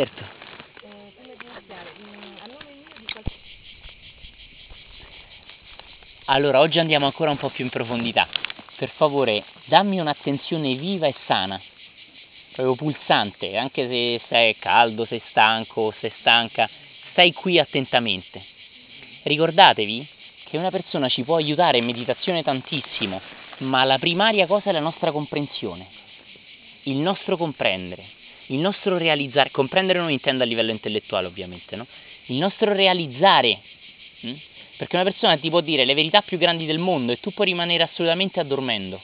certo. Allora, oggi andiamo ancora un po' più in profondità. Per favore, dammi un'attenzione viva e sana, proprio pulsante, anche se sei caldo, sei stanco, sei stanca, stai qui attentamente. Ricordatevi che una persona ci può aiutare in meditazione tantissimo, ma la primaria cosa è la nostra comprensione, il nostro comprendere, il nostro realizzare, comprendere non intendo a livello intellettuale ovviamente, no? Il nostro realizzare, hm? perché una persona ti può dire le verità più grandi del mondo e tu puoi rimanere assolutamente addormendo.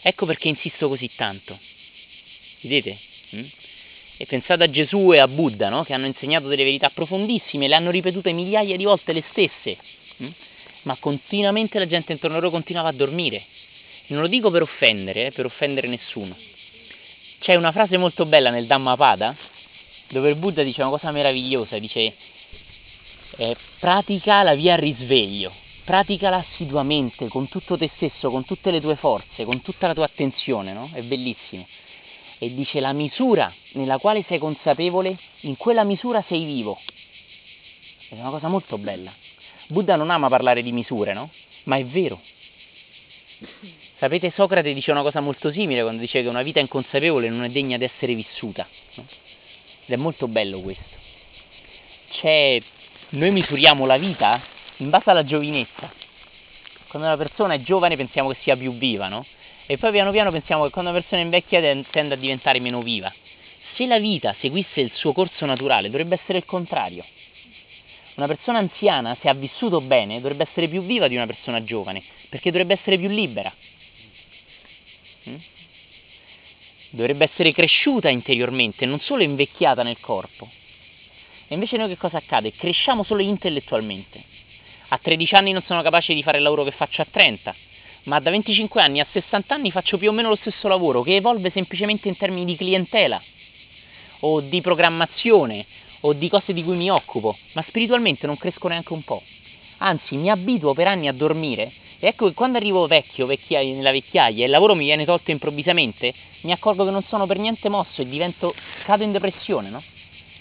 Ecco perché insisto così tanto. Vedete? Hm? E pensate a Gesù e a Buddha, no? che hanno insegnato delle verità profondissime, le hanno ripetute migliaia di volte le stesse, hm? ma continuamente la gente intorno a loro continuava a dormire. Non lo dico per offendere, eh, per offendere nessuno. C'è una frase molto bella nel Dhammapada dove il Buddha dice una cosa meravigliosa, dice eh, pratica la via risveglio, praticala assiduamente con tutto te stesso, con tutte le tue forze, con tutta la tua attenzione, no? È bellissimo. E dice la misura nella quale sei consapevole, in quella misura sei vivo. È una cosa molto bella. Buddha non ama parlare di misure, no? Ma è vero. Sapete, Socrate dice una cosa molto simile quando dice che una vita inconsapevole non è degna di essere vissuta. No? Ed è molto bello questo. C'è... Noi misuriamo la vita in base alla giovinezza. Quando una persona è giovane pensiamo che sia più viva, no? E poi piano piano pensiamo che quando una persona invecchia tende a diventare meno viva. Se la vita seguisse il suo corso naturale, dovrebbe essere il contrario. Una persona anziana, se ha vissuto bene, dovrebbe essere più viva di una persona giovane, perché dovrebbe essere più libera. Mm? Dovrebbe essere cresciuta interiormente, non solo invecchiata nel corpo. E invece noi che cosa accade? Cresciamo solo intellettualmente. A 13 anni non sono capace di fare il lavoro che faccio a 30, ma da 25 anni a 60 anni faccio più o meno lo stesso lavoro, che evolve semplicemente in termini di clientela, o di programmazione, o di cose di cui mi occupo, ma spiritualmente non cresco neanche un po'. Anzi, mi abituo per anni a dormire e ecco che quando arrivo vecchio, vecchiaia, nella vecchiaia e il lavoro mi viene tolto improvvisamente, mi accorgo che non sono per niente mosso e divento, cado in depressione, no?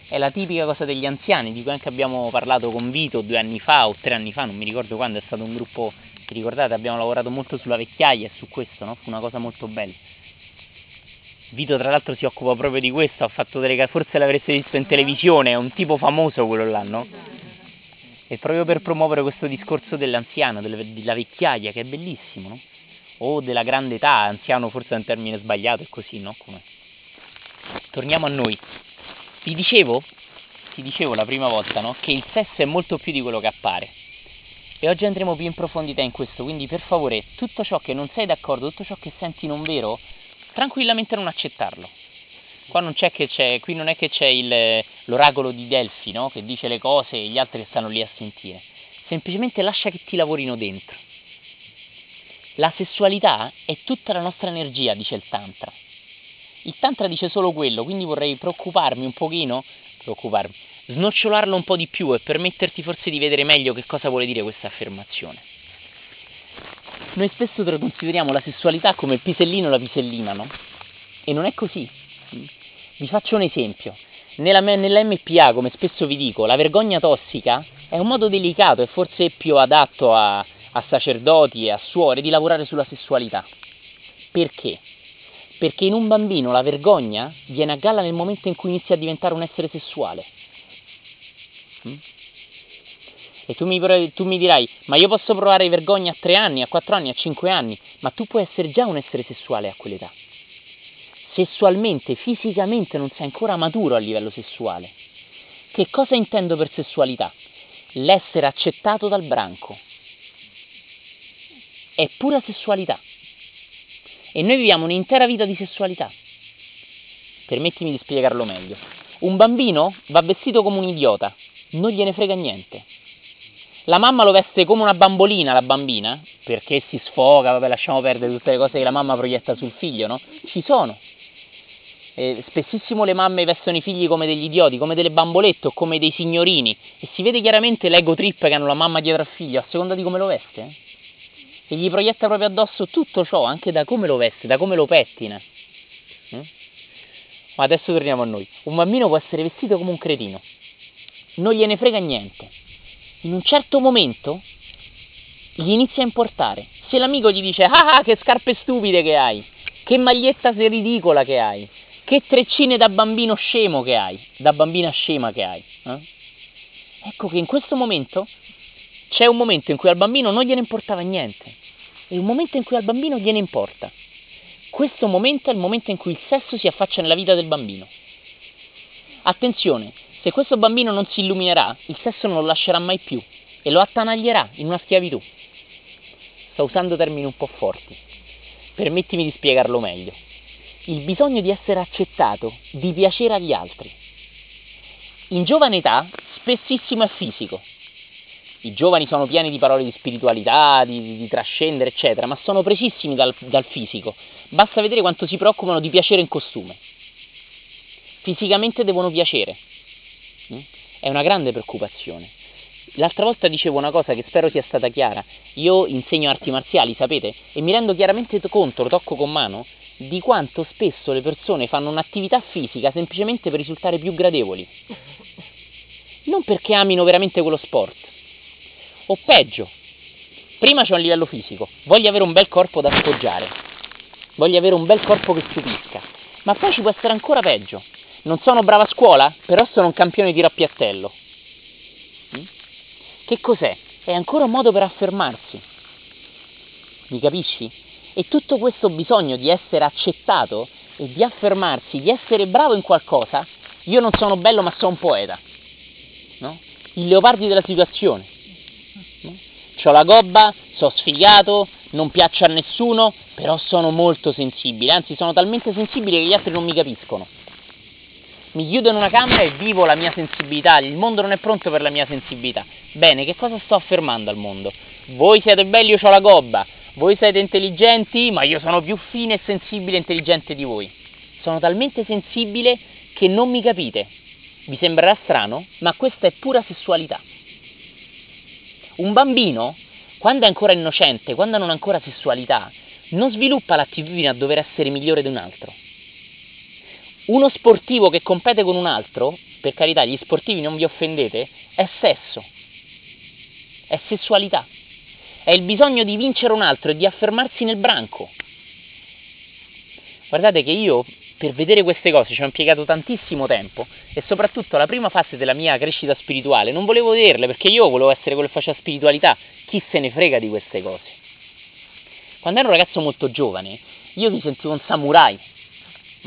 È la tipica cosa degli anziani, di cui anche abbiamo parlato con Vito due anni fa o tre anni fa, non mi ricordo quando, è stato un gruppo, vi ricordate, abbiamo lavorato molto sulla vecchiaia e su questo, no? Fu una cosa molto bella. Vito tra l'altro si occupa proprio di questo, ha fatto delle forse l'avreste visto in televisione, è un tipo famoso quello là, no? E proprio per promuovere questo discorso dell'anziano, della vecchiaia, che è bellissimo, no? O della grande età, anziano forse è un termine sbagliato, è così, no? Come? Torniamo a noi. Vi dicevo, ti dicevo la prima volta, no? Che il sesso è molto più di quello che appare. E oggi andremo più in profondità in questo, quindi per favore, tutto ciò che non sei d'accordo, tutto ciò che senti non vero, tranquillamente non accettarlo. Qua non c'è che c'è, qui non è che c'è il, l'oracolo di Delfi, no? Che dice le cose e gli altri stanno lì a sentire. Semplicemente lascia che ti lavorino dentro. La sessualità è tutta la nostra energia, dice il Tantra. Il Tantra dice solo quello, quindi vorrei preoccuparmi un pochino, preoccuparmi, snocciolarlo un po' di più e permetterti forse di vedere meglio che cosa vuole dire questa affermazione. Noi spesso consideriamo la sessualità come il pisellino e la pisellina, no? E non è così. Vi faccio un esempio. Nella, MPA, come spesso vi dico, la vergogna tossica è un modo delicato e forse più adatto a, a sacerdoti e a suore di lavorare sulla sessualità. Perché? Perché in un bambino la vergogna viene a galla nel momento in cui inizia a diventare un essere sessuale. Mm? E tu mi, tu mi, dirai, ma io posso provare vergogna a 3 anni, a 4 anni, a 5 anni, ma tu puoi essere già un essere sessuale a quell'età. Sessualmente, fisicamente non sei ancora maturo a livello sessuale. Che cosa intendo per sessualità? L'essere accettato dal branco. È pura sessualità. E noi viviamo un'intera vita di sessualità. Permettimi di spiegarlo meglio. Un bambino va vestito come un idiota, non gliene frega niente la mamma lo veste come una bambolina, la bambina, perché si sfoga, vabbè lasciamo perdere tutte le cose che la mamma proietta sul figlio, no? Ci sono. E spessissimo le mamme vestono i figli come degli idioti, come delle bambolette o come dei signorini e si vede chiaramente l'ego trip che hanno la mamma dietro al figlio, a seconda di come lo veste. Eh? E gli proietta proprio addosso tutto ciò, anche da come lo veste, da come lo pettina. Eh? Ma adesso torniamo a noi. Un bambino può essere vestito come un cretino, non gliene frega niente. In un certo momento gli inizia a importare. Se l'amico gli dice, ah, ah che scarpe stupide che hai, che maglietta ridicola che hai, che treccine da bambino scemo che hai, da bambina scema che hai. Eh? Ecco che in questo momento c'è un momento in cui al bambino non gliene importava niente e un momento in cui al bambino gliene importa. Questo momento è il momento in cui il sesso si affaccia nella vita del bambino. Attenzione, se questo bambino non si illuminerà, il sesso non lo lascerà mai più e lo attanaglierà in una schiavitù. Sto usando termini un po' forti. Permettimi di spiegarlo meglio il bisogno di essere accettato, di piacere agli altri. In giovane età spessissimo è fisico. I giovani sono pieni di parole di spiritualità, di, di, di trascendere, eccetera, ma sono presissimi dal, dal fisico. Basta vedere quanto si preoccupano di piacere in costume. Fisicamente devono piacere. È una grande preoccupazione. L'altra volta dicevo una cosa che spero sia stata chiara. Io insegno arti marziali, sapete, e mi rendo chiaramente conto, lo tocco con mano, di quanto spesso le persone fanno un'attività fisica semplicemente per risultare più gradevoli. Non perché amino veramente quello sport. O peggio, prima c'è un livello fisico, voglio avere un bel corpo da appoggiare, voglio avere un bel corpo che stupisca, ma poi ci può essere ancora peggio. Non sono brava a scuola, però sono un campione di rappiattello. Mm? Che cos'è? È ancora un modo per affermarsi. Mi capisci? E tutto questo bisogno di essere accettato e di affermarsi, di essere bravo in qualcosa, io non sono bello ma sono un poeta. No? Il leopardi della situazione. No? Ho la gobba, sono sfigato, non piaccio a nessuno, però sono molto sensibile, anzi sono talmente sensibile che gli altri non mi capiscono. Mi chiudo in una camera e vivo la mia sensibilità, il mondo non è pronto per la mia sensibilità. Bene, che cosa sto affermando al mondo? Voi siete belli, io ho la gobba, voi siete intelligenti, ma io sono più fine e sensibile e intelligente di voi. Sono talmente sensibile che non mi capite. Vi sembrerà strano, ma questa è pura sessualità. Un bambino, quando è ancora innocente, quando non ha ancora sessualità, non sviluppa l'attitudine a dover essere migliore di un altro. Uno sportivo che compete con un altro, per carità, gli sportivi non vi offendete, è sesso, è sessualità è il bisogno di vincere un altro e di affermarsi nel branco. Guardate che io per vedere queste cose ci ho impiegato tantissimo tempo e soprattutto la prima fase della mia crescita spirituale non volevo vederle perché io volevo essere quello che faceva spiritualità, chi se ne frega di queste cose. Quando ero un ragazzo molto giovane, io mi sentivo un samurai.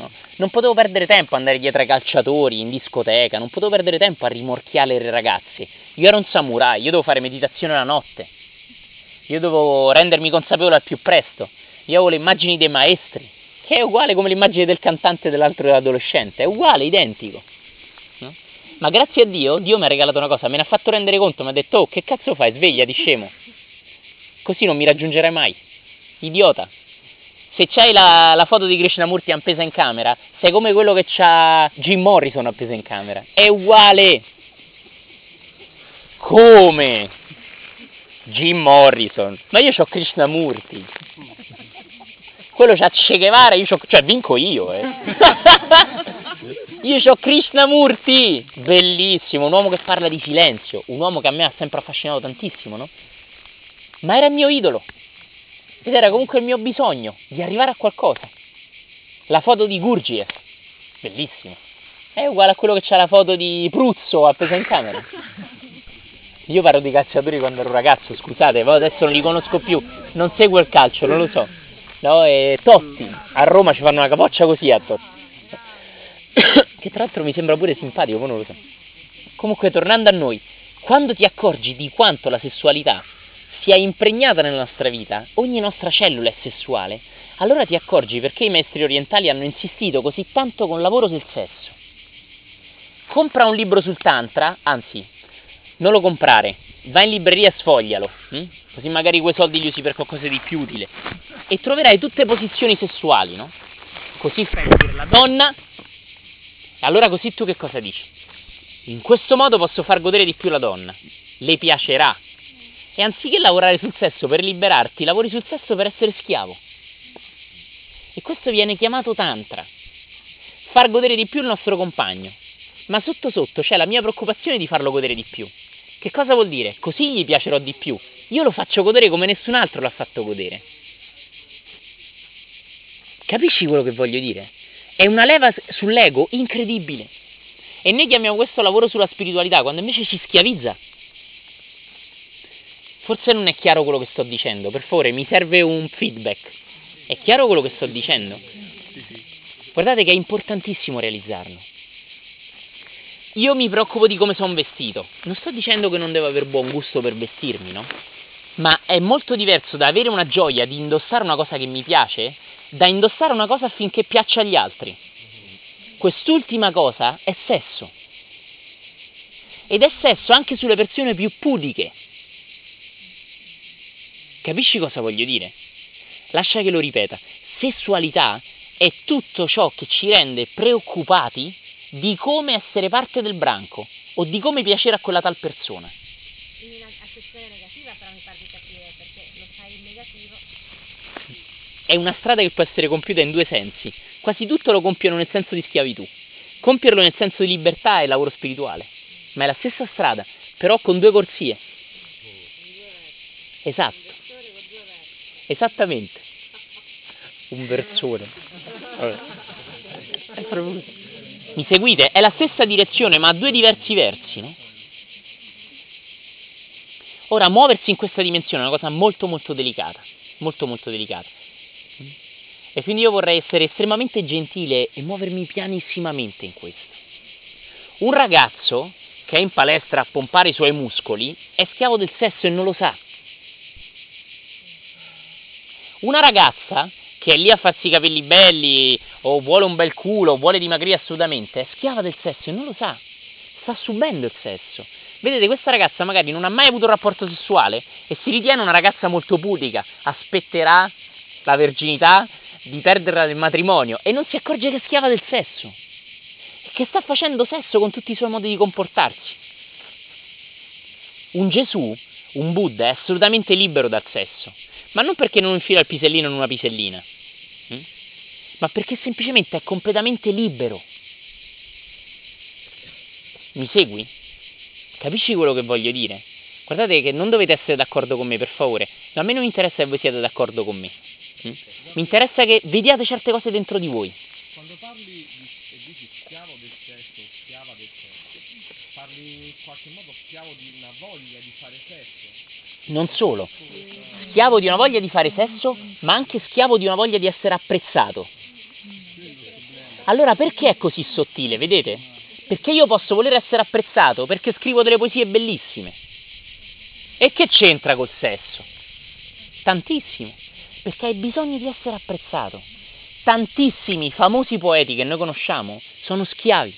No? Non potevo perdere tempo a andare dietro ai calciatori, in discoteca, non potevo perdere tempo a rimorchiare le ragazze. Io ero un samurai, io dovevo fare meditazione la notte io dovevo rendermi consapevole al più presto. Io avevo le immagini dei maestri, che è uguale come l'immagine del cantante dell'altro adolescente, è uguale, identico. No? Ma grazie a Dio, Dio mi ha regalato una cosa, me ne ha fatto rendere conto, mi ha detto, oh, che cazzo fai, svegliati, scemo. Così non mi raggiungerai mai. Idiota. Se c'hai la, la foto di Krishnamurti appesa in camera, sei come quello che c'ha Jim Morrison appesa in camera. È uguale. Come? Jim Morrison, ma io ho Krishnamurti. Quello c'ha Che Guevara, io c'ho, cioè vinco io, eh. io ho Krishnamurti, bellissimo, un uomo che parla di silenzio, un uomo che a me ha sempre affascinato tantissimo, no? Ma era il mio idolo. Ed era comunque il mio bisogno di arrivare a qualcosa. La foto di Gurgiev, bellissimo. È uguale a quello che c'ha la foto di Pruzzo appesa in camera. Io parlo di calciatori quando ero ragazzo, scusate, ma adesso non li conosco più, non seguo il calcio, non lo so. No, e Totti, a Roma ci fanno una capoccia così a Totti. che tra l'altro mi sembra pure simpatico, ma non lo so. Comunque, tornando a noi, quando ti accorgi di quanto la sessualità sia impregnata nella nostra vita, ogni nostra cellula è sessuale, allora ti accorgi perché i maestri orientali hanno insistito così tanto con il lavoro del sesso. Compra un libro sul Tantra, anzi, non lo comprare, vai in libreria e sfoglialo, hm? così magari quei soldi li usi per qualcosa di più utile. E troverai tutte posizioni sessuali, no? Così fai vedere la donna, e allora così tu che cosa dici? In questo modo posso far godere di più la donna, le piacerà. E anziché lavorare sul sesso per liberarti, lavori sul sesso per essere schiavo. E questo viene chiamato tantra. far godere di più il nostro compagno, ma sotto sotto c'è la mia preoccupazione di farlo godere di più. Che cosa vuol dire? Così gli piacerò di più. Io lo faccio godere come nessun altro l'ha fatto godere. Capisci quello che voglio dire? È una leva sull'ego incredibile. E noi chiamiamo questo lavoro sulla spiritualità, quando invece ci schiavizza. Forse non è chiaro quello che sto dicendo, per favore mi serve un feedback. È chiaro quello che sto dicendo? Guardate che è importantissimo realizzarlo. Io mi preoccupo di come sono vestito. Non sto dicendo che non devo avere buon gusto per vestirmi, no? Ma è molto diverso da avere una gioia di indossare una cosa che mi piace da indossare una cosa affinché piaccia agli altri. Quest'ultima cosa è sesso. Ed è sesso anche sulle persone più pudiche. Capisci cosa voglio dire? Lascia che lo ripeta. Sessualità è tutto ciò che ci rende preoccupati di come essere parte del branco o di come piacere a quella tal persona. In accezione negativa però mi pare di capire perché lo fai in negativo. È una strada che può essere compiuta in due sensi. Quasi tutto lo compiono nel senso di schiavitù. Compierlo nel senso di libertà è lavoro spirituale. Ma è la stessa strada, però con due corsie. Esatto. Esattamente. Un versone. Proprio. Mi seguite? È la stessa direzione, ma ha due diversi versi, no? Ora, muoversi in questa dimensione è una cosa molto molto delicata, molto molto delicata. E quindi io vorrei essere estremamente gentile e muovermi pianissimamente in questo. Un ragazzo che è in palestra a pompare i suoi muscoli è schiavo del sesso e non lo sa. Una ragazza che è lì a farsi i capelli belli o vuole un bel culo o vuole dimagrire assolutamente è schiava del sesso e non lo sa. Sta subendo il sesso. Vedete, questa ragazza magari non ha mai avuto un rapporto sessuale e si ritiene una ragazza molto pudica, aspetterà la verginità di perderla nel matrimonio e non si accorge che è schiava del sesso e che sta facendo sesso con tutti i suoi modi di comportarsi. Un Gesù, un Buddha, è assolutamente libero dal sesso, ma non perché non infila il pisellino in una pisellina, hm? ma perché semplicemente è completamente libero. Mi segui? Capisci quello che voglio dire? Guardate che non dovete essere d'accordo con me, per favore. A me non interessa che voi siate d'accordo con me. Mm? Mi interessa che vediate certe cose dentro di voi. Quando parli e dici schiavo del sesso, schiava del sesso, parli in qualche modo schiavo di una voglia di fare sesso? Non solo. Schiavo di una voglia di fare sesso, ma anche schiavo di una voglia di essere apprezzato. Allora perché è così sottile, vedete? Perché io posso voler essere apprezzato perché scrivo delle poesie bellissime. E che c'entra col sesso? Tantissimo, perché hai bisogno di essere apprezzato. Tantissimi famosi poeti che noi conosciamo sono schiavi.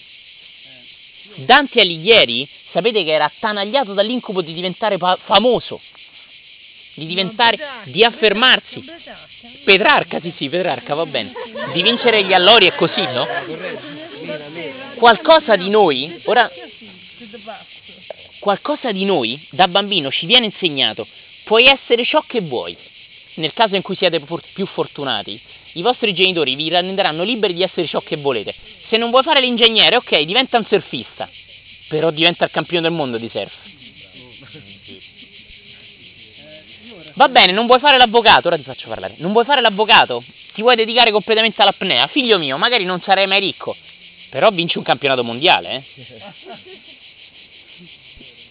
Dante Alighieri, sapete che era attanagliato dall'incubo di diventare pa- famoso, di diventare, di affermarsi. Petrarca, sì sì, Petrarca, va bene. Di vincere gli allori e così, no? Qualcosa di noi, ora, qualcosa di noi da bambino ci viene insegnato, puoi essere ciò che vuoi. Nel caso in cui siete più fortunati, i vostri genitori vi renderanno liberi di essere ciò che volete. Se non vuoi fare l'ingegnere, ok, diventa un surfista, però diventa il campione del mondo di surf. Va bene, non vuoi fare l'avvocato, ora ti faccio parlare. Non vuoi fare l'avvocato? Ti vuoi dedicare completamente all'apnea? Figlio mio, magari non sarai mai ricco, però vinci un campionato mondiale, eh?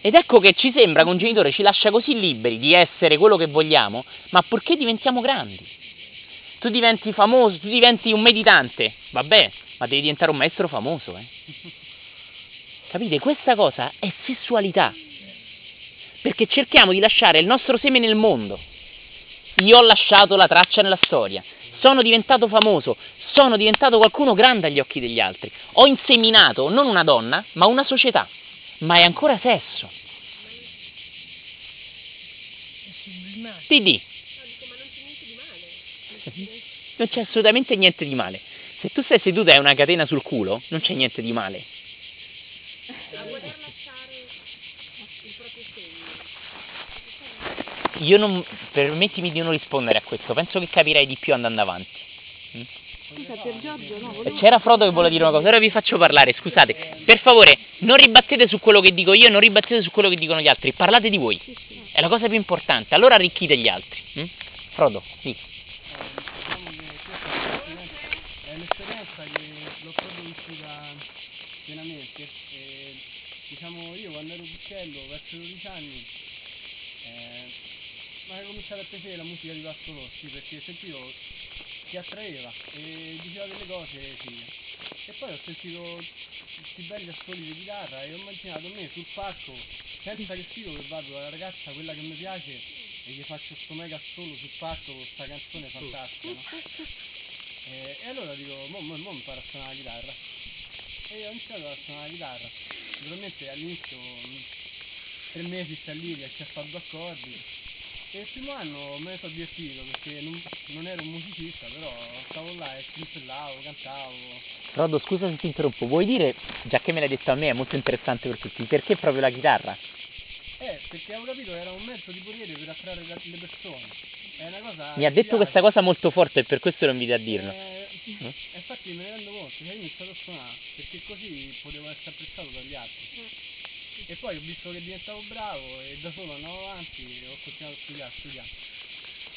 Ed ecco che ci sembra che un genitore ci lascia così liberi di essere quello che vogliamo, ma purché diventiamo grandi. Tu diventi famoso, tu diventi un meditante, vabbè, ma devi diventare un maestro famoso, eh? Capite? Questa cosa è sessualità. Perché cerchiamo di lasciare il nostro seme nel mondo. Io ho lasciato la traccia nella storia. Sono diventato famoso, sono diventato qualcuno grande agli occhi degli altri. Ho inseminato non una donna, ma una società. Ma è ancora sesso. Didi. Non c'è assolutamente niente di male. Se tu stai seduta e hai una catena sul culo, non c'è niente di male. Io non. permettimi di non rispondere a questo, penso che capirai di più andando avanti. Scusa, Pier Giorgio, no, volevo... C'era Frodo che vuole dire una cosa, ora vi faccio parlare, scusate. Per favore, non ribattete su quello che dico io, non ribattete su quello che dicono gli altri, parlate di voi. È la cosa più importante, allora arricchite gli altri. hm? Frodo, di. diciamo che questa è un'esperienza che l'ho proprio vissuta pienamente. E, diciamo io quando ero piccolo, verso 12 anni, eh, mi è cominciato a piacere la musica di Vasco Rossi perché sentivo che attraeva e diceva delle cose fighe. E poi ho sentito questi belli assoli di chitarra e ho immaginato me sul palco, senza che sfido che vado dalla ragazza, quella che mi piace, e gli faccio sto mega solo sul palco con sta canzone fantastica. no? E, e allora dico, mo, mo, mo imparo a suonare la chitarra. E ho iniziato a suonare la chitarra. Naturalmente all'inizio tre mesi sta lì, riesci a fare due accordi. E il primo anno me ne sono divertito perché non, non ero un musicista, però stavo là e strimpellavo, cantavo. Frodo, scusa se ti interrompo, vuoi dire, già che me l'hai detto a me, è molto interessante per tutti, perché proprio la chitarra? Eh, perché avevo capito che era un mezzo di potere per attrarre le persone. È una cosa. Mi ha detto questa cosa molto forte e per questo non invito a dirlo. Eh, infatti me ne rendo conto, cioè io ho iniziato a suonare perché così potevo essere apprezzato dagli altri. E poi ho visto che diventavo bravo e da solo andavo avanti e ho continuato a studiare, a studiare.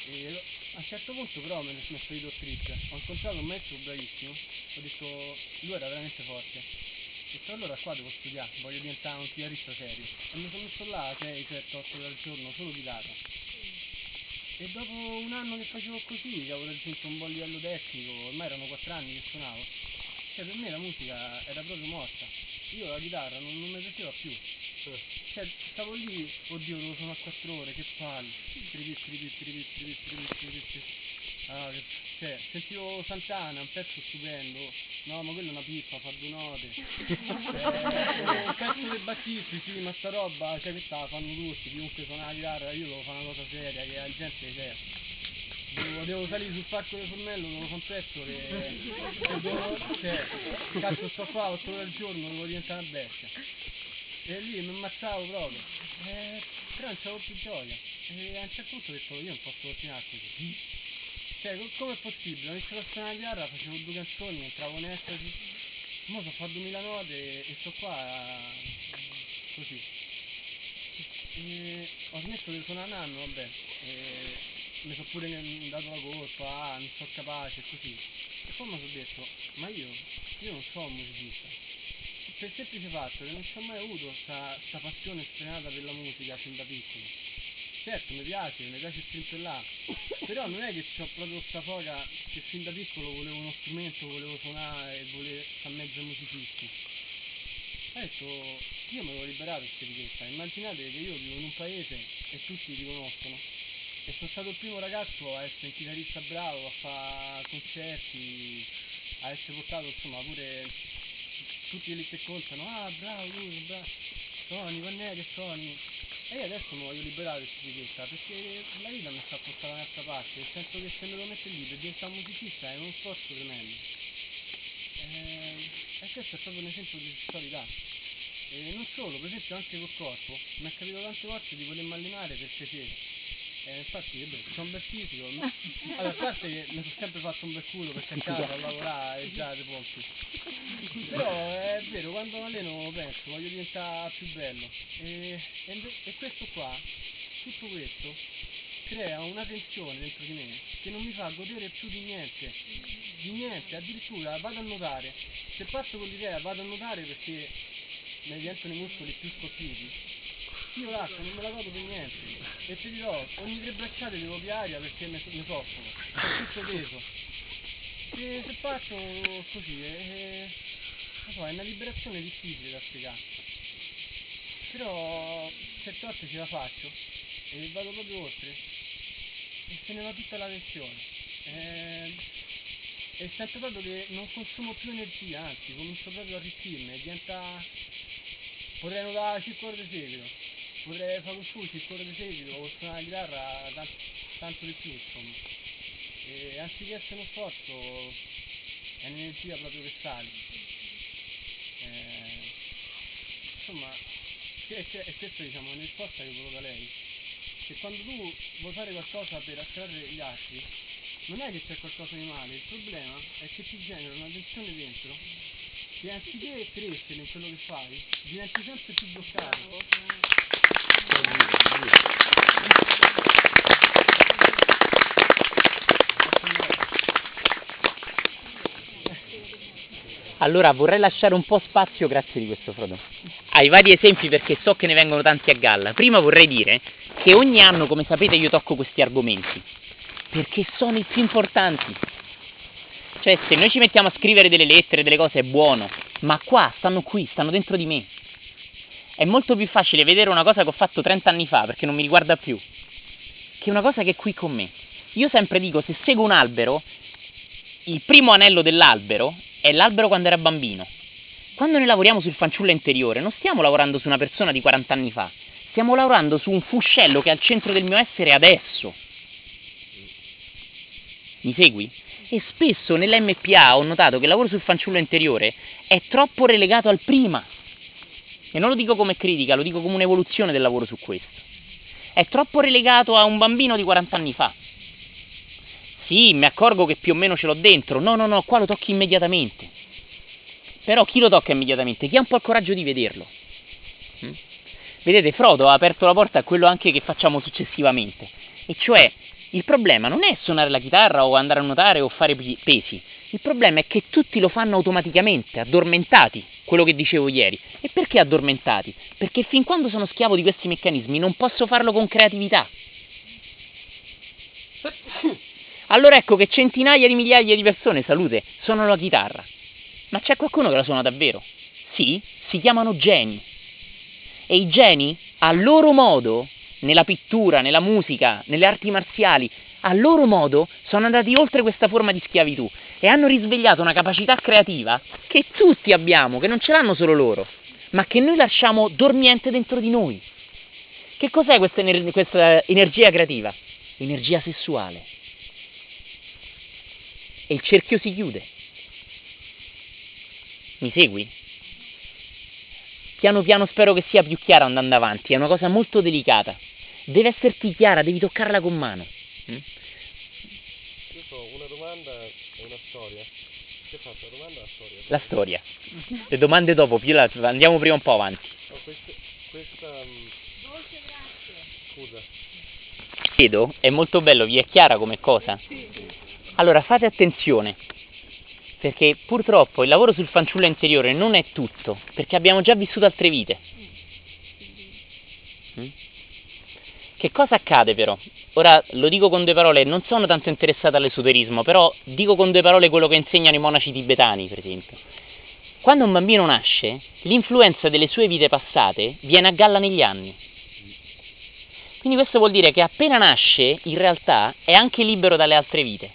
E a un certo punto però me ne sono salito trip. Ho incontrato un maestro bravissimo, ho detto, lui era veramente forte. Detto allora qua devo studiare, voglio diventare un chitarrista serio. E mi sono messo là 6, 7, 8 ore al giorno, solo chitarra. E dopo un anno che facevo così, che avevo raggiunto un buon livello tecnico, ormai erano 4 anni che suonavo, cioè per me la musica era proprio morta. Io la chitarra non, non mi piaceva più. Cioè stavo lì, oddio devo suonare 4 ore, che palle. Tripit, tripit, tripit, tripit, tripit, tripit, tripit. Ah, che- cioè, sentivo Santana, un pezzo stupendo. No, ma quella è una pippa, fa due note. Eh, un pezzo dei Battisti, sì, ma sta roba, cioè questa la fanno tutti, chiunque suona la chitarra, io devo fare una cosa seria, che la gente cioè, devo, devo salire sul palco del formello, devo fare un pezzo che, che devo, cioè, cazzo sto qua 8 ore al giorno, devo diventare una bestia. E lì mi ammazzavo proprio, eh, però non c'avevo più gioia. E a un certo punto ho detto io non posso continuare così. Cioè, com'è possibile? Ho iniziato a suonare chitarra, facevo due canzoni, entravo in estasi, Mo so fa 2000 note e sto qua così. E ho smesso di suonare un anno, vabbè. E mi sono pure dato la colpa, ah, non sono capace, così. E poi mi sono detto, ma io, io non sono un musicista. Per il semplice fatto che non ci ho mai avuto questa passione sfrenata per la musica fin da piccolo. Certo, mi piace, mi piace strimpellare, però non è che ho proprio sta foga che fin da piccolo volevo uno strumento, volevo suonare e volevo fare mezzo musicisti. Detto, io mi devo liberare da questa etichetta, immaginate che io vivo in un paese e tutti mi riconoscono e sono stato il primo ragazzo a essere un chitarrista bravo, a fare concerti, a essere portato insomma pure tutti quelli che contano, ah bravo lui, bravo, suoni, quando è che suoni? E io adesso mi voglio liberare da questa perché la vita mi sta portando da un'altra parte, nel senso che se me lo metto lì per diventare musicista è uno sforzo tremendo. Eh, e questo è proprio un esempio di sessualità. E non solo, per esempio anche col corpo, mi è capitato tante volte di volermi allenare per piacere. E infatti, vabbè, c'ho un bel fisico. Allora, a parte che mi sono sempre fatto un bel culo perché a casa a lavorare e già dei pompi. Però è vero, quando mi alleno penso, voglio diventare più bello. E, e e questo qua, tutto questo, crea una tensione dentro di me che non mi fa godere più di niente. Di niente, addirittura vado a nuotare. Se parto con l'idea vado a nuotare perché mi diventano i muscoli più scolpiti, io l'acqua non me la godo per niente. E ti dirò, ogni tre bracciate devo più aria perché mi, soffrono. Ho tutto teso. Se, se parto così, è, non so, è una liberazione difficile da spiegare. Però certe volte ce la faccio e vado proprio oltre. E se ne va tutta la tensione. E, e sento proprio che non consumo più energia, anzi comincio proprio a arricchirmi, diventa... Potrei nuotare 5 ore di seguito, potrei fare un 5 ore di seguito, o suonare la chitarra tan- tanto di più insomma. E anziché essere uno sforzo è un'energia proprio che sale. Eh, insomma, e, e- questa diciamo è una risposta che volevo da lei. Che quando tu vuoi fare qualcosa per attrarre gli altri, non è che c'è qualcosa di male, il problema è che ti genera una tensione dentro che anziché crescere in quello che fai, diventi sempre più bloccato. Allora vorrei lasciare un po' spazio, grazie di questo Frodo, ai vari esempi perché so che ne vengono tanti a galla. Prima vorrei dire che ogni anno, come sapete, io tocco questi argomenti perché sono i più importanti. Cioè, se noi ci mettiamo a scrivere delle lettere, delle cose, è buono, ma qua stanno qui, stanno dentro di me. È molto più facile vedere una cosa che ho fatto 30 anni fa perché non mi riguarda più, che una cosa che è qui con me. Io sempre dico, se seguo un albero, il primo anello dell'albero è l'albero quando era bambino. Quando noi lavoriamo sul fanciullo interiore, non stiamo lavorando su una persona di 40 anni fa, stiamo lavorando su un fuscello che è al centro del mio essere adesso. Mi segui? E spesso nell'MPA ho notato che il lavoro sul fanciullo interiore è troppo relegato al prima. E non lo dico come critica, lo dico come un'evoluzione del lavoro su questo. È troppo relegato a un bambino di 40 anni fa. Sì, mi accorgo che più o meno ce l'ho dentro. No, no, no, qua lo tocchi immediatamente. Però chi lo tocca immediatamente? Chi ha un po' il coraggio di vederlo? Mm? Vedete, Frodo ha aperto la porta a quello anche che facciamo successivamente. E cioè, il problema non è suonare la chitarra o andare a nuotare o fare pesi. Il problema è che tutti lo fanno automaticamente, addormentati, quello che dicevo ieri. E perché addormentati? Perché fin quando sono schiavo di questi meccanismi non posso farlo con creatività. Allora ecco che centinaia di migliaia di persone, salute, suonano la chitarra. Ma c'è qualcuno che la suona davvero? Sì, si chiamano geni. E i geni, a loro modo, nella pittura, nella musica, nelle arti marziali, a loro modo sono andati oltre questa forma di schiavitù e hanno risvegliato una capacità creativa che tutti abbiamo, che non ce l'hanno solo loro, ma che noi lasciamo dormiente dentro di noi. Che cos'è questa, ener- questa energia creativa? Energia sessuale. E il cerchio si chiude. Mi segui? Piano piano spero che sia più chiara andando avanti, è una cosa molto delicata. Deve esserti chiara, devi toccarla con mano. Mm? Io una domanda e una storia. Che faccio? La domanda e la storia? La storia. Le domande dopo, più la- andiamo prima un po' avanti. Oh, questa, questa mm, Dolce grazie. scusa. Vedo, è molto bello, vi è chiara come cosa? Allora fate attenzione, perché purtroppo il lavoro sul fanciullo interiore non è tutto, perché abbiamo già vissuto altre vite. Mm? Che cosa accade però? Ora lo dico con due parole, non sono tanto interessato all'esoterismo, però dico con due parole quello che insegnano i monaci tibetani, per esempio. Quando un bambino nasce, l'influenza delle sue vite passate viene a galla negli anni. Quindi questo vuol dire che appena nasce, in realtà, è anche libero dalle altre vite.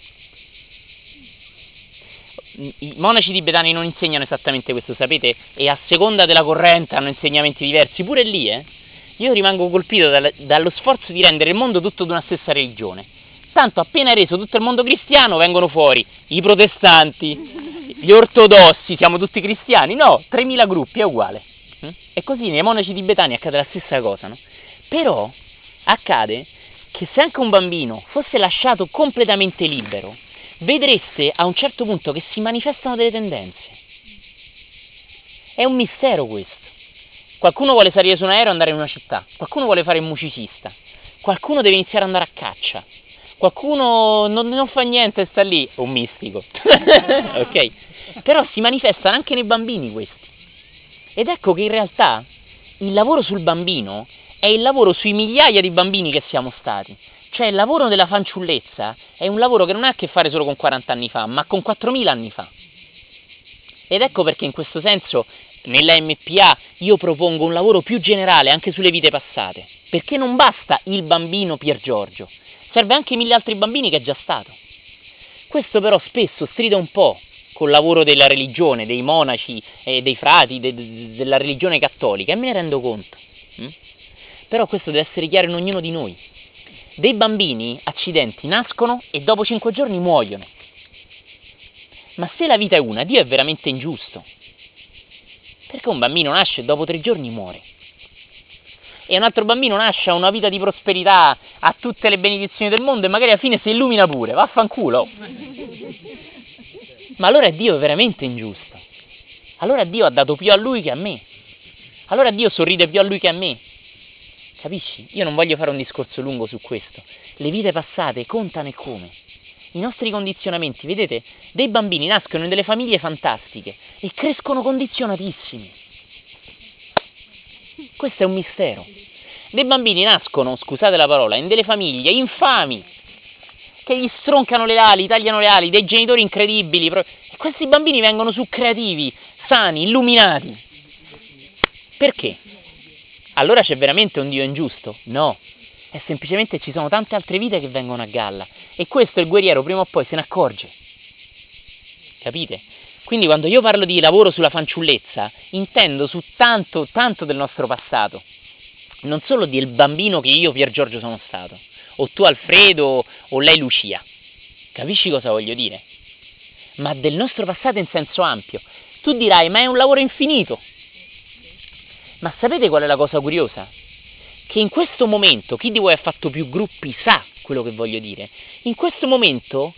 I monaci tibetani non insegnano esattamente questo, sapete? E a seconda della corrente hanno insegnamenti diversi, pure lì, eh? Io rimango colpito dal- dallo sforzo di rendere il mondo tutto di una stessa religione. Tanto appena reso tutto il mondo cristiano vengono fuori i protestanti, gli ortodossi, siamo tutti cristiani? No, 3000 gruppi, è uguale. Mm? E così nei monaci tibetani accade la stessa cosa, no? Però accade che se anche un bambino fosse lasciato completamente libero, vedreste a un certo punto che si manifestano delle tendenze. È un mistero questo. Qualcuno vuole salire su un aereo e andare in una città, qualcuno vuole fare il musicista, qualcuno deve iniziare ad andare a caccia, qualcuno non, non fa niente e sta lì, un mistico. ok? Però si manifestano anche nei bambini questi. Ed ecco che in realtà il lavoro sul bambino è il lavoro sui migliaia di bambini che siamo stati. Cioè il lavoro della fanciullezza è un lavoro che non ha a che fare solo con 40 anni fa, ma con 4.000 anni fa. Ed ecco perché in questo senso nella MPA io propongo un lavoro più generale anche sulle vite passate, perché non basta il bambino Pier Giorgio, serve anche mille altri bambini che è già stato. Questo però spesso stride un po' col lavoro della religione, dei monaci e dei frati, de- de- della religione cattolica, e me ne rendo conto. mm? Però questo deve essere chiaro in ognuno di noi. Dei bambini accidenti nascono e dopo cinque giorni muoiono. Ma se la vita è una, Dio è veramente ingiusto. Perché un bambino nasce e dopo tre giorni muore. e un altro bambino nasce a una vita di prosperità, ha tutte le benedizioni del mondo e magari alla fine si illumina pure, vaffanculo. Ma allora Dio è veramente ingiusto. Allora Dio ha dato più a lui che a me. Allora Dio sorride più a lui che a me. Capisci? Io non voglio fare un discorso lungo su questo. Le vite passate contano e come. I nostri condizionamenti, vedete, dei bambini nascono in delle famiglie fantastiche e crescono condizionatissimi. Questo è un mistero. Dei bambini nascono, scusate la parola, in delle famiglie infami, che gli stroncano le ali, tagliano le ali, dei genitori incredibili. E questi bambini vengono su creativi, sani, illuminati. Perché? Allora c'è veramente un Dio ingiusto? No, è semplicemente ci sono tante altre vite che vengono a galla e questo il guerriero prima o poi se ne accorge. Capite? Quindi quando io parlo di lavoro sulla fanciullezza, intendo su tanto, tanto del nostro passato, non solo del bambino che io Pier Giorgio sono stato, o tu Alfredo, o lei Lucia. Capisci cosa voglio dire? Ma del nostro passato in senso ampio. Tu dirai, ma è un lavoro infinito. Ma sapete qual è la cosa curiosa? Che in questo momento, chi di voi ha fatto più gruppi sa quello che voglio dire. In questo momento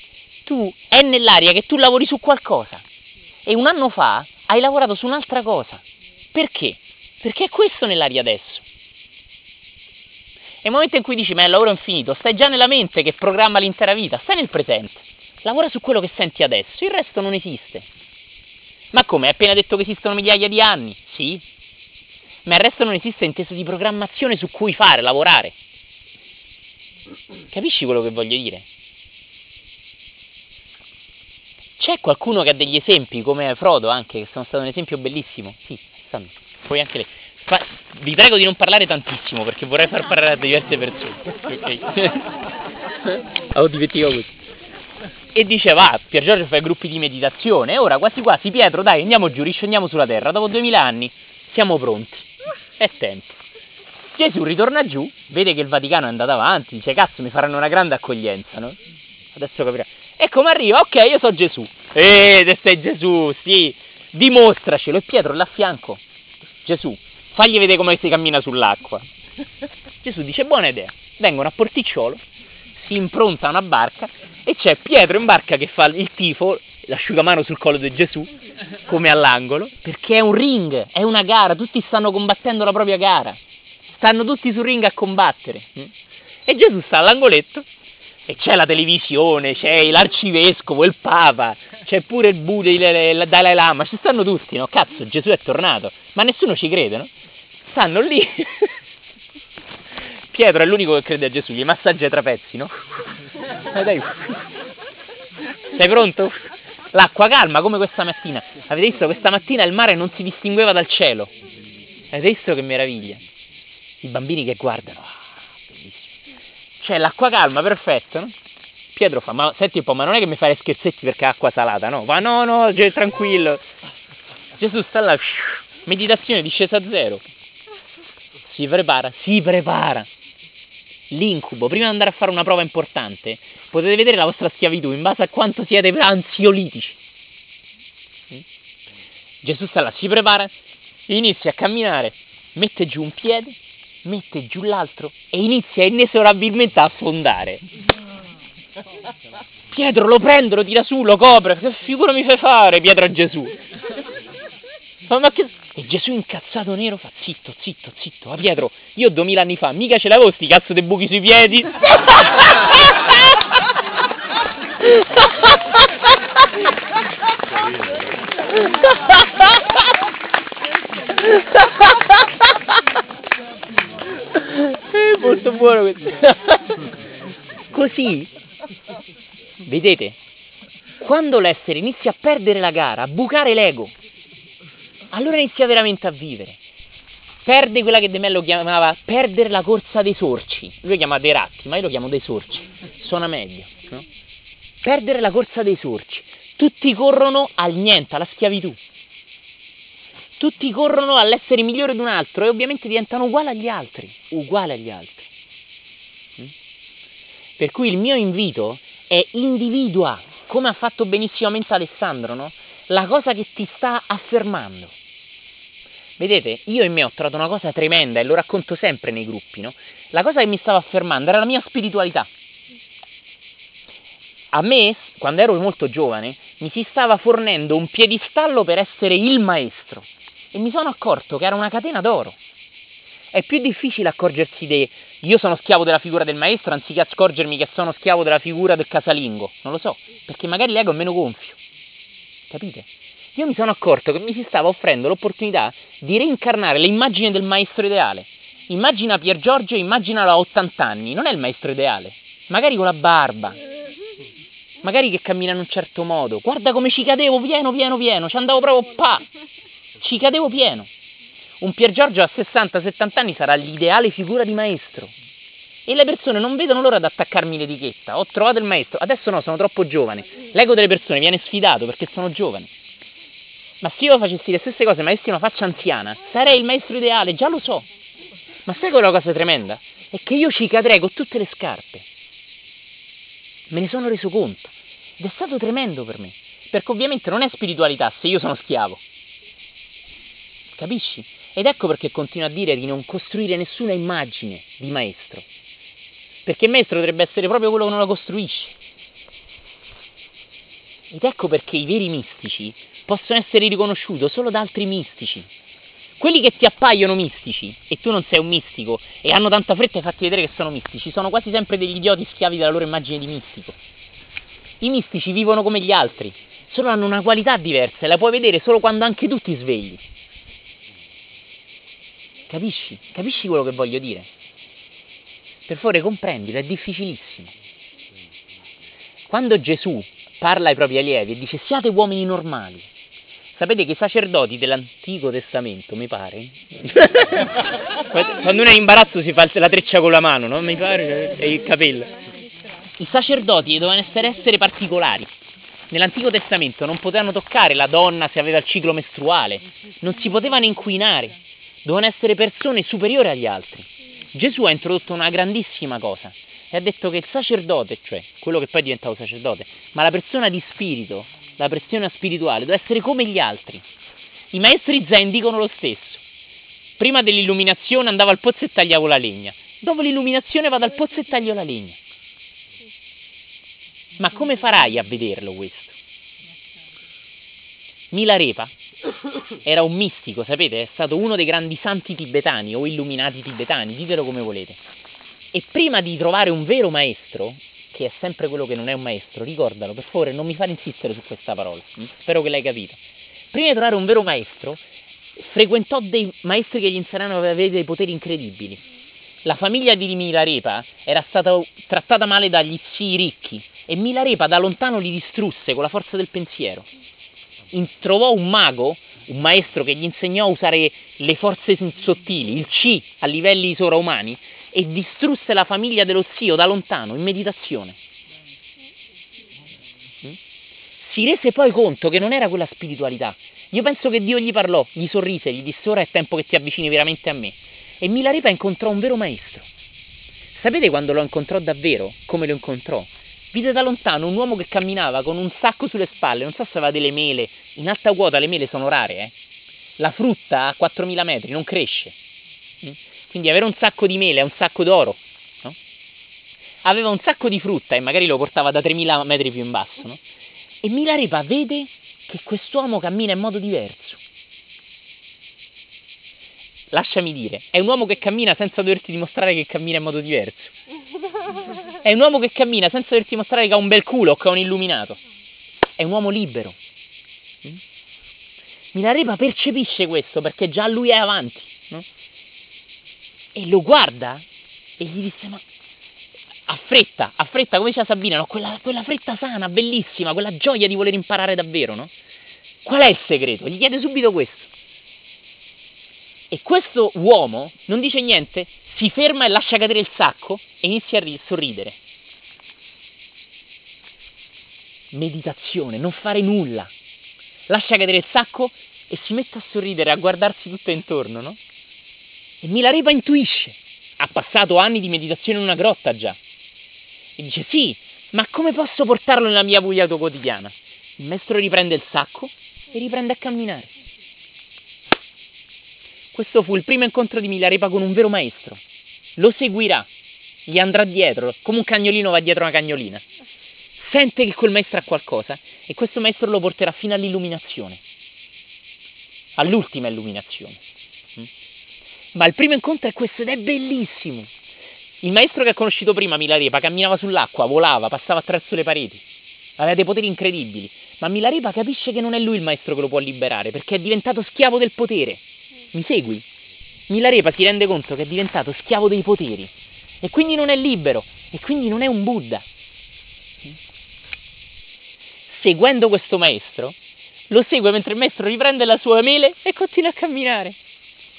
tu è nell'aria che tu lavori su qualcosa e un anno fa hai lavorato su un'altra cosa. Perché? Perché è questo nell'aria adesso. E il momento in cui dici, ma è lavoro infinito, stai già nella mente che programma l'intera vita, stai nel presente. Lavora su quello che senti adesso, il resto non esiste. Ma come? Hai appena detto che esistono migliaia di anni? Sì. Ma il resto non esiste inteso di programmazione su cui fare, lavorare. Capisci quello che voglio dire? C'è qualcuno che ha degli esempi, come Frodo anche, che sono stato un esempio bellissimo? Sì, Sammy, puoi anche lei. Fa... vi prego di non parlare tantissimo perché vorrei far parlare a diverse persone. Ok. Avevo dimenticato questo. E diceva, ah, Pier Giorgio fa i gruppi di meditazione, ora quasi quasi Pietro, dai, andiamo giù, riscendiamo sulla terra, dopo duemila anni siamo pronti, è tempo. Gesù ritorna giù, vede che il Vaticano è andato avanti, dice cazzo mi faranno una grande accoglienza, no? Adesso capirà. E come arriva? Ok, io so Gesù. Eh, te sei Gesù, sì, dimostracelo. E Pietro là a fianco. Gesù, fagli vedere come si cammina sull'acqua. Gesù dice buona idea. Vengono a Porticciolo, si impronta una barca e c'è Pietro in barca che fa il tifo, l'asciugamano sul collo di Gesù, come all'angolo, perché è un ring, è una gara, tutti stanno combattendo la propria gara. Stanno tutti sul ring a combattere. E Gesù sta all'angoletto e c'è la televisione, c'è l'arcivescovo, il papa, c'è pure il Buddha, il Dalai Lama, ci stanno tutti, no? Cazzo, Gesù è tornato, ma nessuno ci crede, no? Stanno lì. Pietro è l'unico che crede a Gesù, gli massaggia i trapezzi, no? Dai. Sei pronto? L'acqua calma come questa mattina. Avete visto? Questa mattina il mare non si distingueva dal cielo. Avete visto che meraviglia? I bambini che guardano. C'è l'acqua calma, perfetto, no? Pietro fa, ma senti un po', ma non è che mi fai scherzetti perché è acqua salata, no? Va, no, no, tranquillo. Gesù sta là, meditazione discesa a zero. Si prepara, si prepara. L'incubo, prima di andare a fare una prova importante, potete vedere la vostra schiavitù in base a quanto siete ansiolitici. Gesù sta là, si prepara, inizia a camminare, mette giù un piede, mette giù l'altro e inizia inesorabilmente a affondare. Pietro lo prende, lo tira su, lo copre. Che figura mi fai fare, Pietro a Gesù? Ma che... E Gesù incazzato nero fa zitto, zitto, zitto. Ma Pietro, io duemila anni fa mica ce l'avevo sti cazzo dei buchi sui piedi. È molto buono questo. Così, vedete, quando l'essere inizia a perdere la gara, a bucare l'ego, allora inizia veramente a vivere. Perde quella che De Mello chiamava perdere la corsa dei sorci. Lui chiama dei ratti, ma io lo chiamo dei sorci. Suona meglio, no? Perdere la corsa dei sorci. Tutti corrono al niente, alla schiavitù. Tutti corrono all'essere migliore di un altro e ovviamente diventano uguali agli altri. Uguali agli altri. Mm? Per cui il mio invito è individua, come ha fatto benissimamente Alessandro, no? La cosa che ti sta affermando Vedete, io in me ho trovato una cosa tremenda e lo racconto sempre nei gruppi, no? La cosa che mi stava affermando era la mia spiritualità. A me, quando ero molto giovane, mi si stava fornendo un piedistallo per essere il maestro e mi sono accorto che era una catena d'oro. È più difficile accorgersi di io sono schiavo della figura del maestro anziché accorgermi che sono schiavo della figura del casalingo. Non lo so, perché magari l'ego è meno gonfio. Capite? Io mi sono accorto che mi si stava offrendo l'opportunità di reincarnare l'immagine del maestro ideale. Immagina Pier Giorgio, immaginalo a 80 anni, non è il maestro ideale, magari con la barba, magari che cammina in un certo modo. Guarda come ci cadevo pieno, pieno, pieno, ci andavo proprio pa, ci cadevo pieno. Un Pier Giorgio a 60-70 anni sarà l'ideale figura di maestro. E le persone non vedono l'ora di attaccarmi l'etichetta. Ho trovato il maestro, adesso no, sono troppo giovane. L'ego delle persone viene sfidato perché sono giovani. Ma se io facessi le stesse cose ma avessi una faccia anziana, sarei il maestro ideale, già lo so. Ma sai quella cosa tremenda? È che io ci cadrei con tutte le scarpe. Me ne sono reso conto. Ed è stato tremendo per me. Perché ovviamente non è spiritualità se io sono schiavo. Capisci? Ed ecco perché continuo a dire di non costruire nessuna immagine di maestro. Perché maestro dovrebbe essere proprio quello che non la costruisce. Ed ecco perché i veri mistici possono essere riconosciuti solo da altri mistici. Quelli che ti appaiono mistici e tu non sei un mistico e hanno tanta fretta di farti vedere che sono mistici, sono quasi sempre degli idioti schiavi della loro immagine di mistico. I mistici vivono come gli altri, solo hanno una qualità diversa e la puoi vedere solo quando anche tu ti svegli. Capisci? Capisci quello che voglio dire? Per favore comprendilo, è difficilissimo. Quando Gesù parla ai propri allievi e dice siate uomini normali, Sapete che i sacerdoti dell'Antico Testamento, mi pare, quando uno è in imbarazzo si fa la treccia con la mano, no? Mi pare, e il capello. I sacerdoti dovevano essere esseri particolari. Nell'Antico Testamento non potevano toccare la donna se aveva il ciclo mestruale, non si potevano inquinare, dovevano essere persone superiori agli altri. Gesù ha introdotto una grandissima cosa e ha detto che il sacerdote, cioè quello che poi è diventato sacerdote, ma la persona di spirito la pressione spirituale, deve essere come gli altri. I maestri zen dicono lo stesso. Prima dell'illuminazione andavo al pozzo e tagliavo la legna. Dopo l'illuminazione vado al pozzo e taglio la legna. Ma come farai a vederlo questo? Milarepa era un mistico, sapete, è stato uno dei grandi santi tibetani o illuminati tibetani, ditelo come volete. E prima di trovare un vero maestro, che è sempre quello che non è un maestro, ricordalo, per favore, non mi fare insistere su questa parola, spero che l'hai capito. Prima di trovare un vero maestro, frequentò dei maestri che gli insegnarono ad avere dei poteri incredibili. La famiglia di Milarepa era stata trattata male dagli zii ricchi e Milarepa da lontano li distrusse con la forza del pensiero. In, trovò un mago, un maestro che gli insegnò a usare le forze sottili, il C a livelli sovraumani, e distrusse la famiglia dello zio da lontano, in meditazione. Mm? Si rese poi conto che non era quella spiritualità. Io penso che Dio gli parlò, gli sorrise, gli disse ora è tempo che ti avvicini veramente a me. E Milarepa incontrò un vero maestro. Sapete quando lo incontrò davvero? Come lo incontrò? Vide da lontano un uomo che camminava con un sacco sulle spalle, non so se aveva delle mele, in alta quota le mele sono rare, eh? La frutta a 4000 metri non cresce. Quindi avere un sacco di mele è un sacco d'oro. No? Aveva un sacco di frutta e magari lo portava da 3000 metri più in basso. No? E Milarepa vede che quest'uomo cammina in modo diverso. Lasciami dire, è un uomo che cammina senza doverti dimostrare che cammina in modo diverso. È un uomo che cammina senza doverti dimostrare che ha un bel culo o che è un illuminato. È un uomo libero. Milarepa percepisce questo perché già lui è avanti. No? E lo guarda e gli disse ma a fretta, a fretta come diceva Sabina, no? quella, quella fretta sana, bellissima, quella gioia di voler imparare davvero, no? Qual è il segreto? Gli chiede subito questo. E questo uomo non dice niente, si ferma e lascia cadere il sacco e inizia a sorridere. Meditazione, non fare nulla. Lascia cadere il sacco e si mette a sorridere, a guardarsi tutto intorno, no? E Milarepa intuisce. Ha passato anni di meditazione in una grotta già. E dice sì, ma come posso portarlo nella mia vita quotidiana? Il maestro riprende il sacco e riprende a camminare. Questo fu il primo incontro di Milarepa con un vero maestro. Lo seguirà, gli andrà dietro, come un cagnolino va dietro una cagnolina. Sente che quel maestro ha qualcosa e questo maestro lo porterà fino all'illuminazione, all'ultima illuminazione. Ma il primo incontro è questo ed è bellissimo. Il maestro che ha conosciuto prima, Milarepa, camminava sull'acqua, volava, passava attraverso le pareti, aveva dei poteri incredibili. Ma Milarepa capisce che non è lui il maestro che lo può liberare, perché è diventato schiavo del potere. Mi segui? Milarepa si rende conto che è diventato schiavo dei poteri e quindi non è libero e quindi non è un Buddha. Seguendo questo maestro, lo segue mentre il maestro riprende la sua mele e continua a camminare.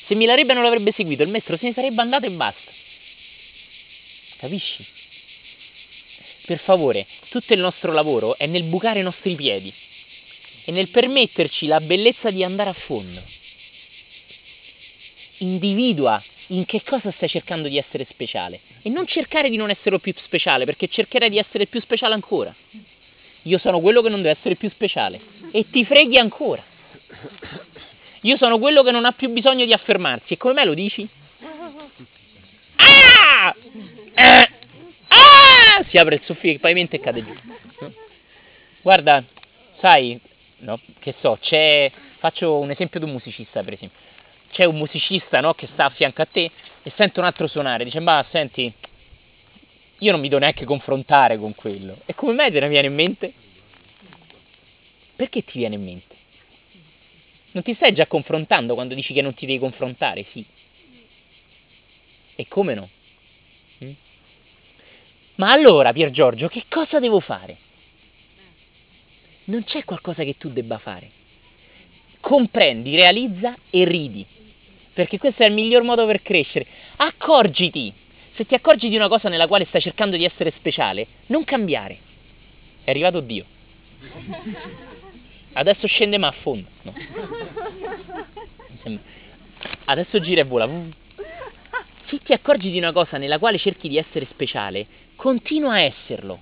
Se Milarepa non l'avrebbe seguito, il maestro se ne sarebbe andato e basta. Capisci? Per favore, tutto il nostro lavoro è nel bucare i nostri piedi e nel permetterci la bellezza di andare a fondo. Individua in che cosa stai cercando di essere speciale e non cercare di non essere più speciale perché cercherai di essere più speciale ancora. Io sono quello che non deve essere più speciale e ti freghi ancora. Io sono quello che non ha più bisogno di affermarsi e come me lo dici? Ah! Eh! Ah! Si apre il soffitto, il pavimento e cade giù. Guarda, sai, no, che so, c'è, faccio un esempio di un musicista per esempio, c'è un musicista no, che sta a fianco a te e sente un altro suonare, dice ma senti, io non mi devo neanche confrontare con quello. E come mai te ne viene in mente? Perché ti viene in mente? Non ti stai già confrontando quando dici che non ti devi confrontare, sì. E come no? Mm? Ma allora, Pier Giorgio, che cosa devo fare? Non c'è qualcosa che tu debba fare. Comprendi, realizza e ridi. Perché questo è il miglior modo per crescere. Accorgiti. Se ti accorgi di una cosa nella quale stai cercando di essere speciale, non cambiare. È arrivato Dio. Adesso scende ma a fondo. No. Adesso gira e vola. Se ti accorgi di una cosa nella quale cerchi di essere speciale, continua a esserlo,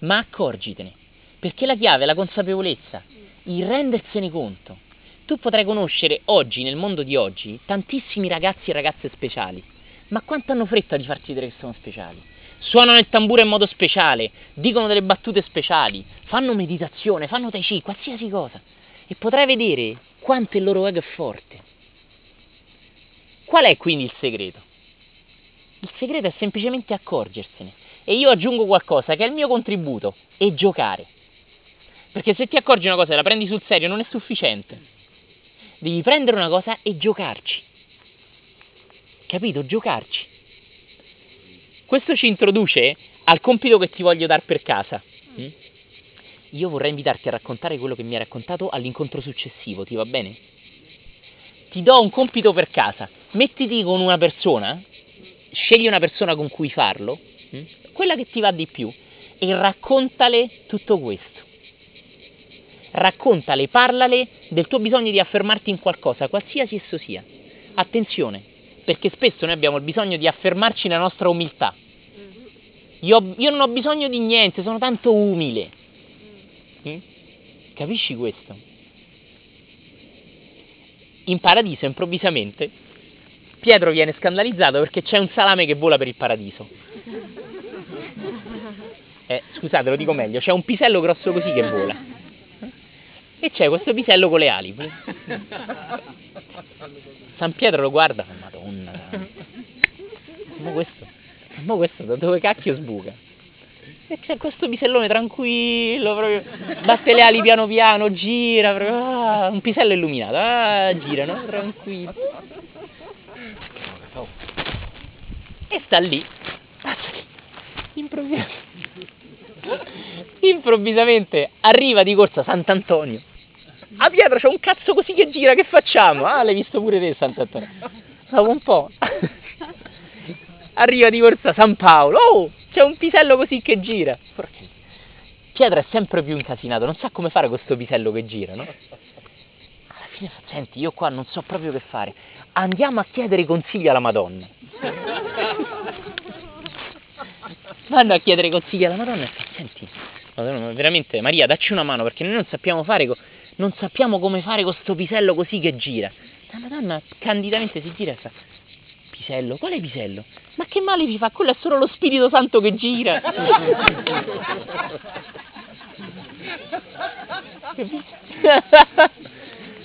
ma accorgitene, perché la chiave è la consapevolezza, il rendersene conto. Tu potrai conoscere oggi, nel mondo di oggi, tantissimi ragazzi e ragazze speciali, ma quanto hanno fretta di farti vedere che sono speciali? Suonano il tamburo in modo speciale, dicono delle battute speciali, fanno meditazione, fanno tai chi, qualsiasi cosa. E potrai vedere quanto il loro ego è forte. Qual è quindi il segreto? Il segreto è semplicemente accorgersene. E io aggiungo qualcosa che è il mio contributo, e giocare. Perché se ti accorgi una cosa e la prendi sul serio non è sufficiente. Devi prendere una cosa e giocarci. Capito? Giocarci. Questo ci introduce al compito che ti voglio dare per casa. Mm? Io vorrei invitarti a raccontare quello che mi hai raccontato all'incontro successivo, ti va bene? Ti do un compito per casa. Mettiti con una persona, scegli una persona con cui farlo, mm? quella che ti va di più, e raccontale tutto questo. Raccontale, parlale del tuo bisogno di affermarti in qualcosa, qualsiasi esso sia. Attenzione, perché spesso noi abbiamo il bisogno di affermarci nella nostra umiltà. Io, io non ho bisogno di niente, sono tanto umile. Mm? Capisci questo? In paradiso, improvvisamente, Pietro viene scandalizzato perché c'è un salame che vola per il paradiso. Eh, scusate, lo dico meglio, c'è un pisello grosso così che vola. E c'è questo pisello con le ali. San Pietro lo guarda, madonna. Ma questo, ma questo da dove cacchio sbuca? E c'è questo pisellone tranquillo, proprio, batte le ali piano piano, gira, proprio, ah, un pisello illuminato, ah, gira, no? Tranquillo. E sta lì, improvvisamente, improvvisamente arriva di corsa Sant'Antonio. A Pietro c'è un cazzo così che gira, che facciamo? Ah, l'hai visto pure te Sant'Antonio. Dopo un po'. Arriva di corsa San Paolo. Oh, c'è un pisello così che gira. Pietro è sempre più incasinato, non sa come fare questo pisello che gira, no? Alla fine fa, senti, io qua non so proprio che fare. Andiamo a chiedere consigli alla Madonna. Vanno a chiedere consigli alla Madonna e fa, senti, veramente Maria, dacci una mano perché noi non sappiamo fare, non sappiamo come fare questo pisello così che gira. Sta Madonna candidamente si gira e fa: Pisello, quale pisello? Ma che male vi fa? Quello è solo lo Spirito Santo che gira.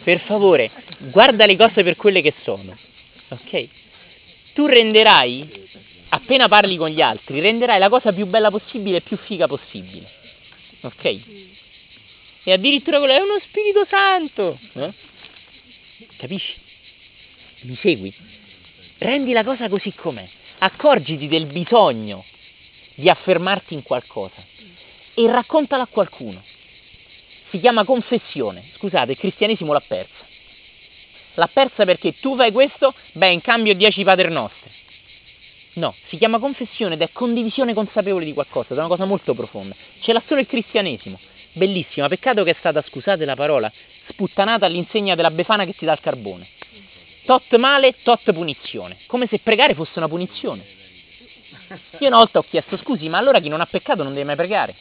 per favore, guarda le cose per quelle che sono. Ok? Tu renderai, appena parli con gli altri, renderai la cosa più bella possibile e più figa possibile. Ok? E addirittura quello è uno Spirito Santo. Eh? Capisci? Mi segui? Rendi la cosa così com'è. Accorgiti del bisogno di affermarti in qualcosa e raccontala a qualcuno. Si chiama confessione. Scusate, il cristianesimo l'ha persa. L'ha persa perché tu fai questo, beh, in cambio 10 paternostri. No, si chiama confessione ed è condivisione consapevole di qualcosa, è una cosa molto profonda. Ce l'ha solo il cristianesimo. Bellissima, peccato che è stata, scusate la parola, sputtanata all'insegna della befana che ti dà il carbone. Tot male, tot punizione. Come se pregare fosse una punizione. Io una volta ho chiesto scusi, ma allora chi non ha peccato non deve mai pregare.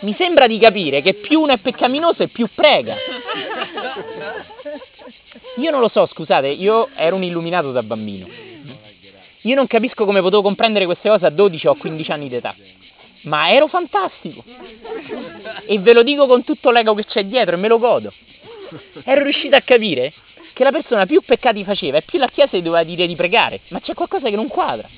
Mi sembra di capire che più uno è peccaminoso e più prega. Io non lo so, scusate, io ero un illuminato da bambino. Io non capisco come potevo comprendere queste cose a 12 o 15 anni d'età. Ma ero fantastico. E ve lo dico con tutto l'ego che c'è dietro e me lo godo. Ero riuscito a capire che la persona più peccati faceva e più la Chiesa gli doveva dire di pregare. Ma c'è qualcosa che non quadra.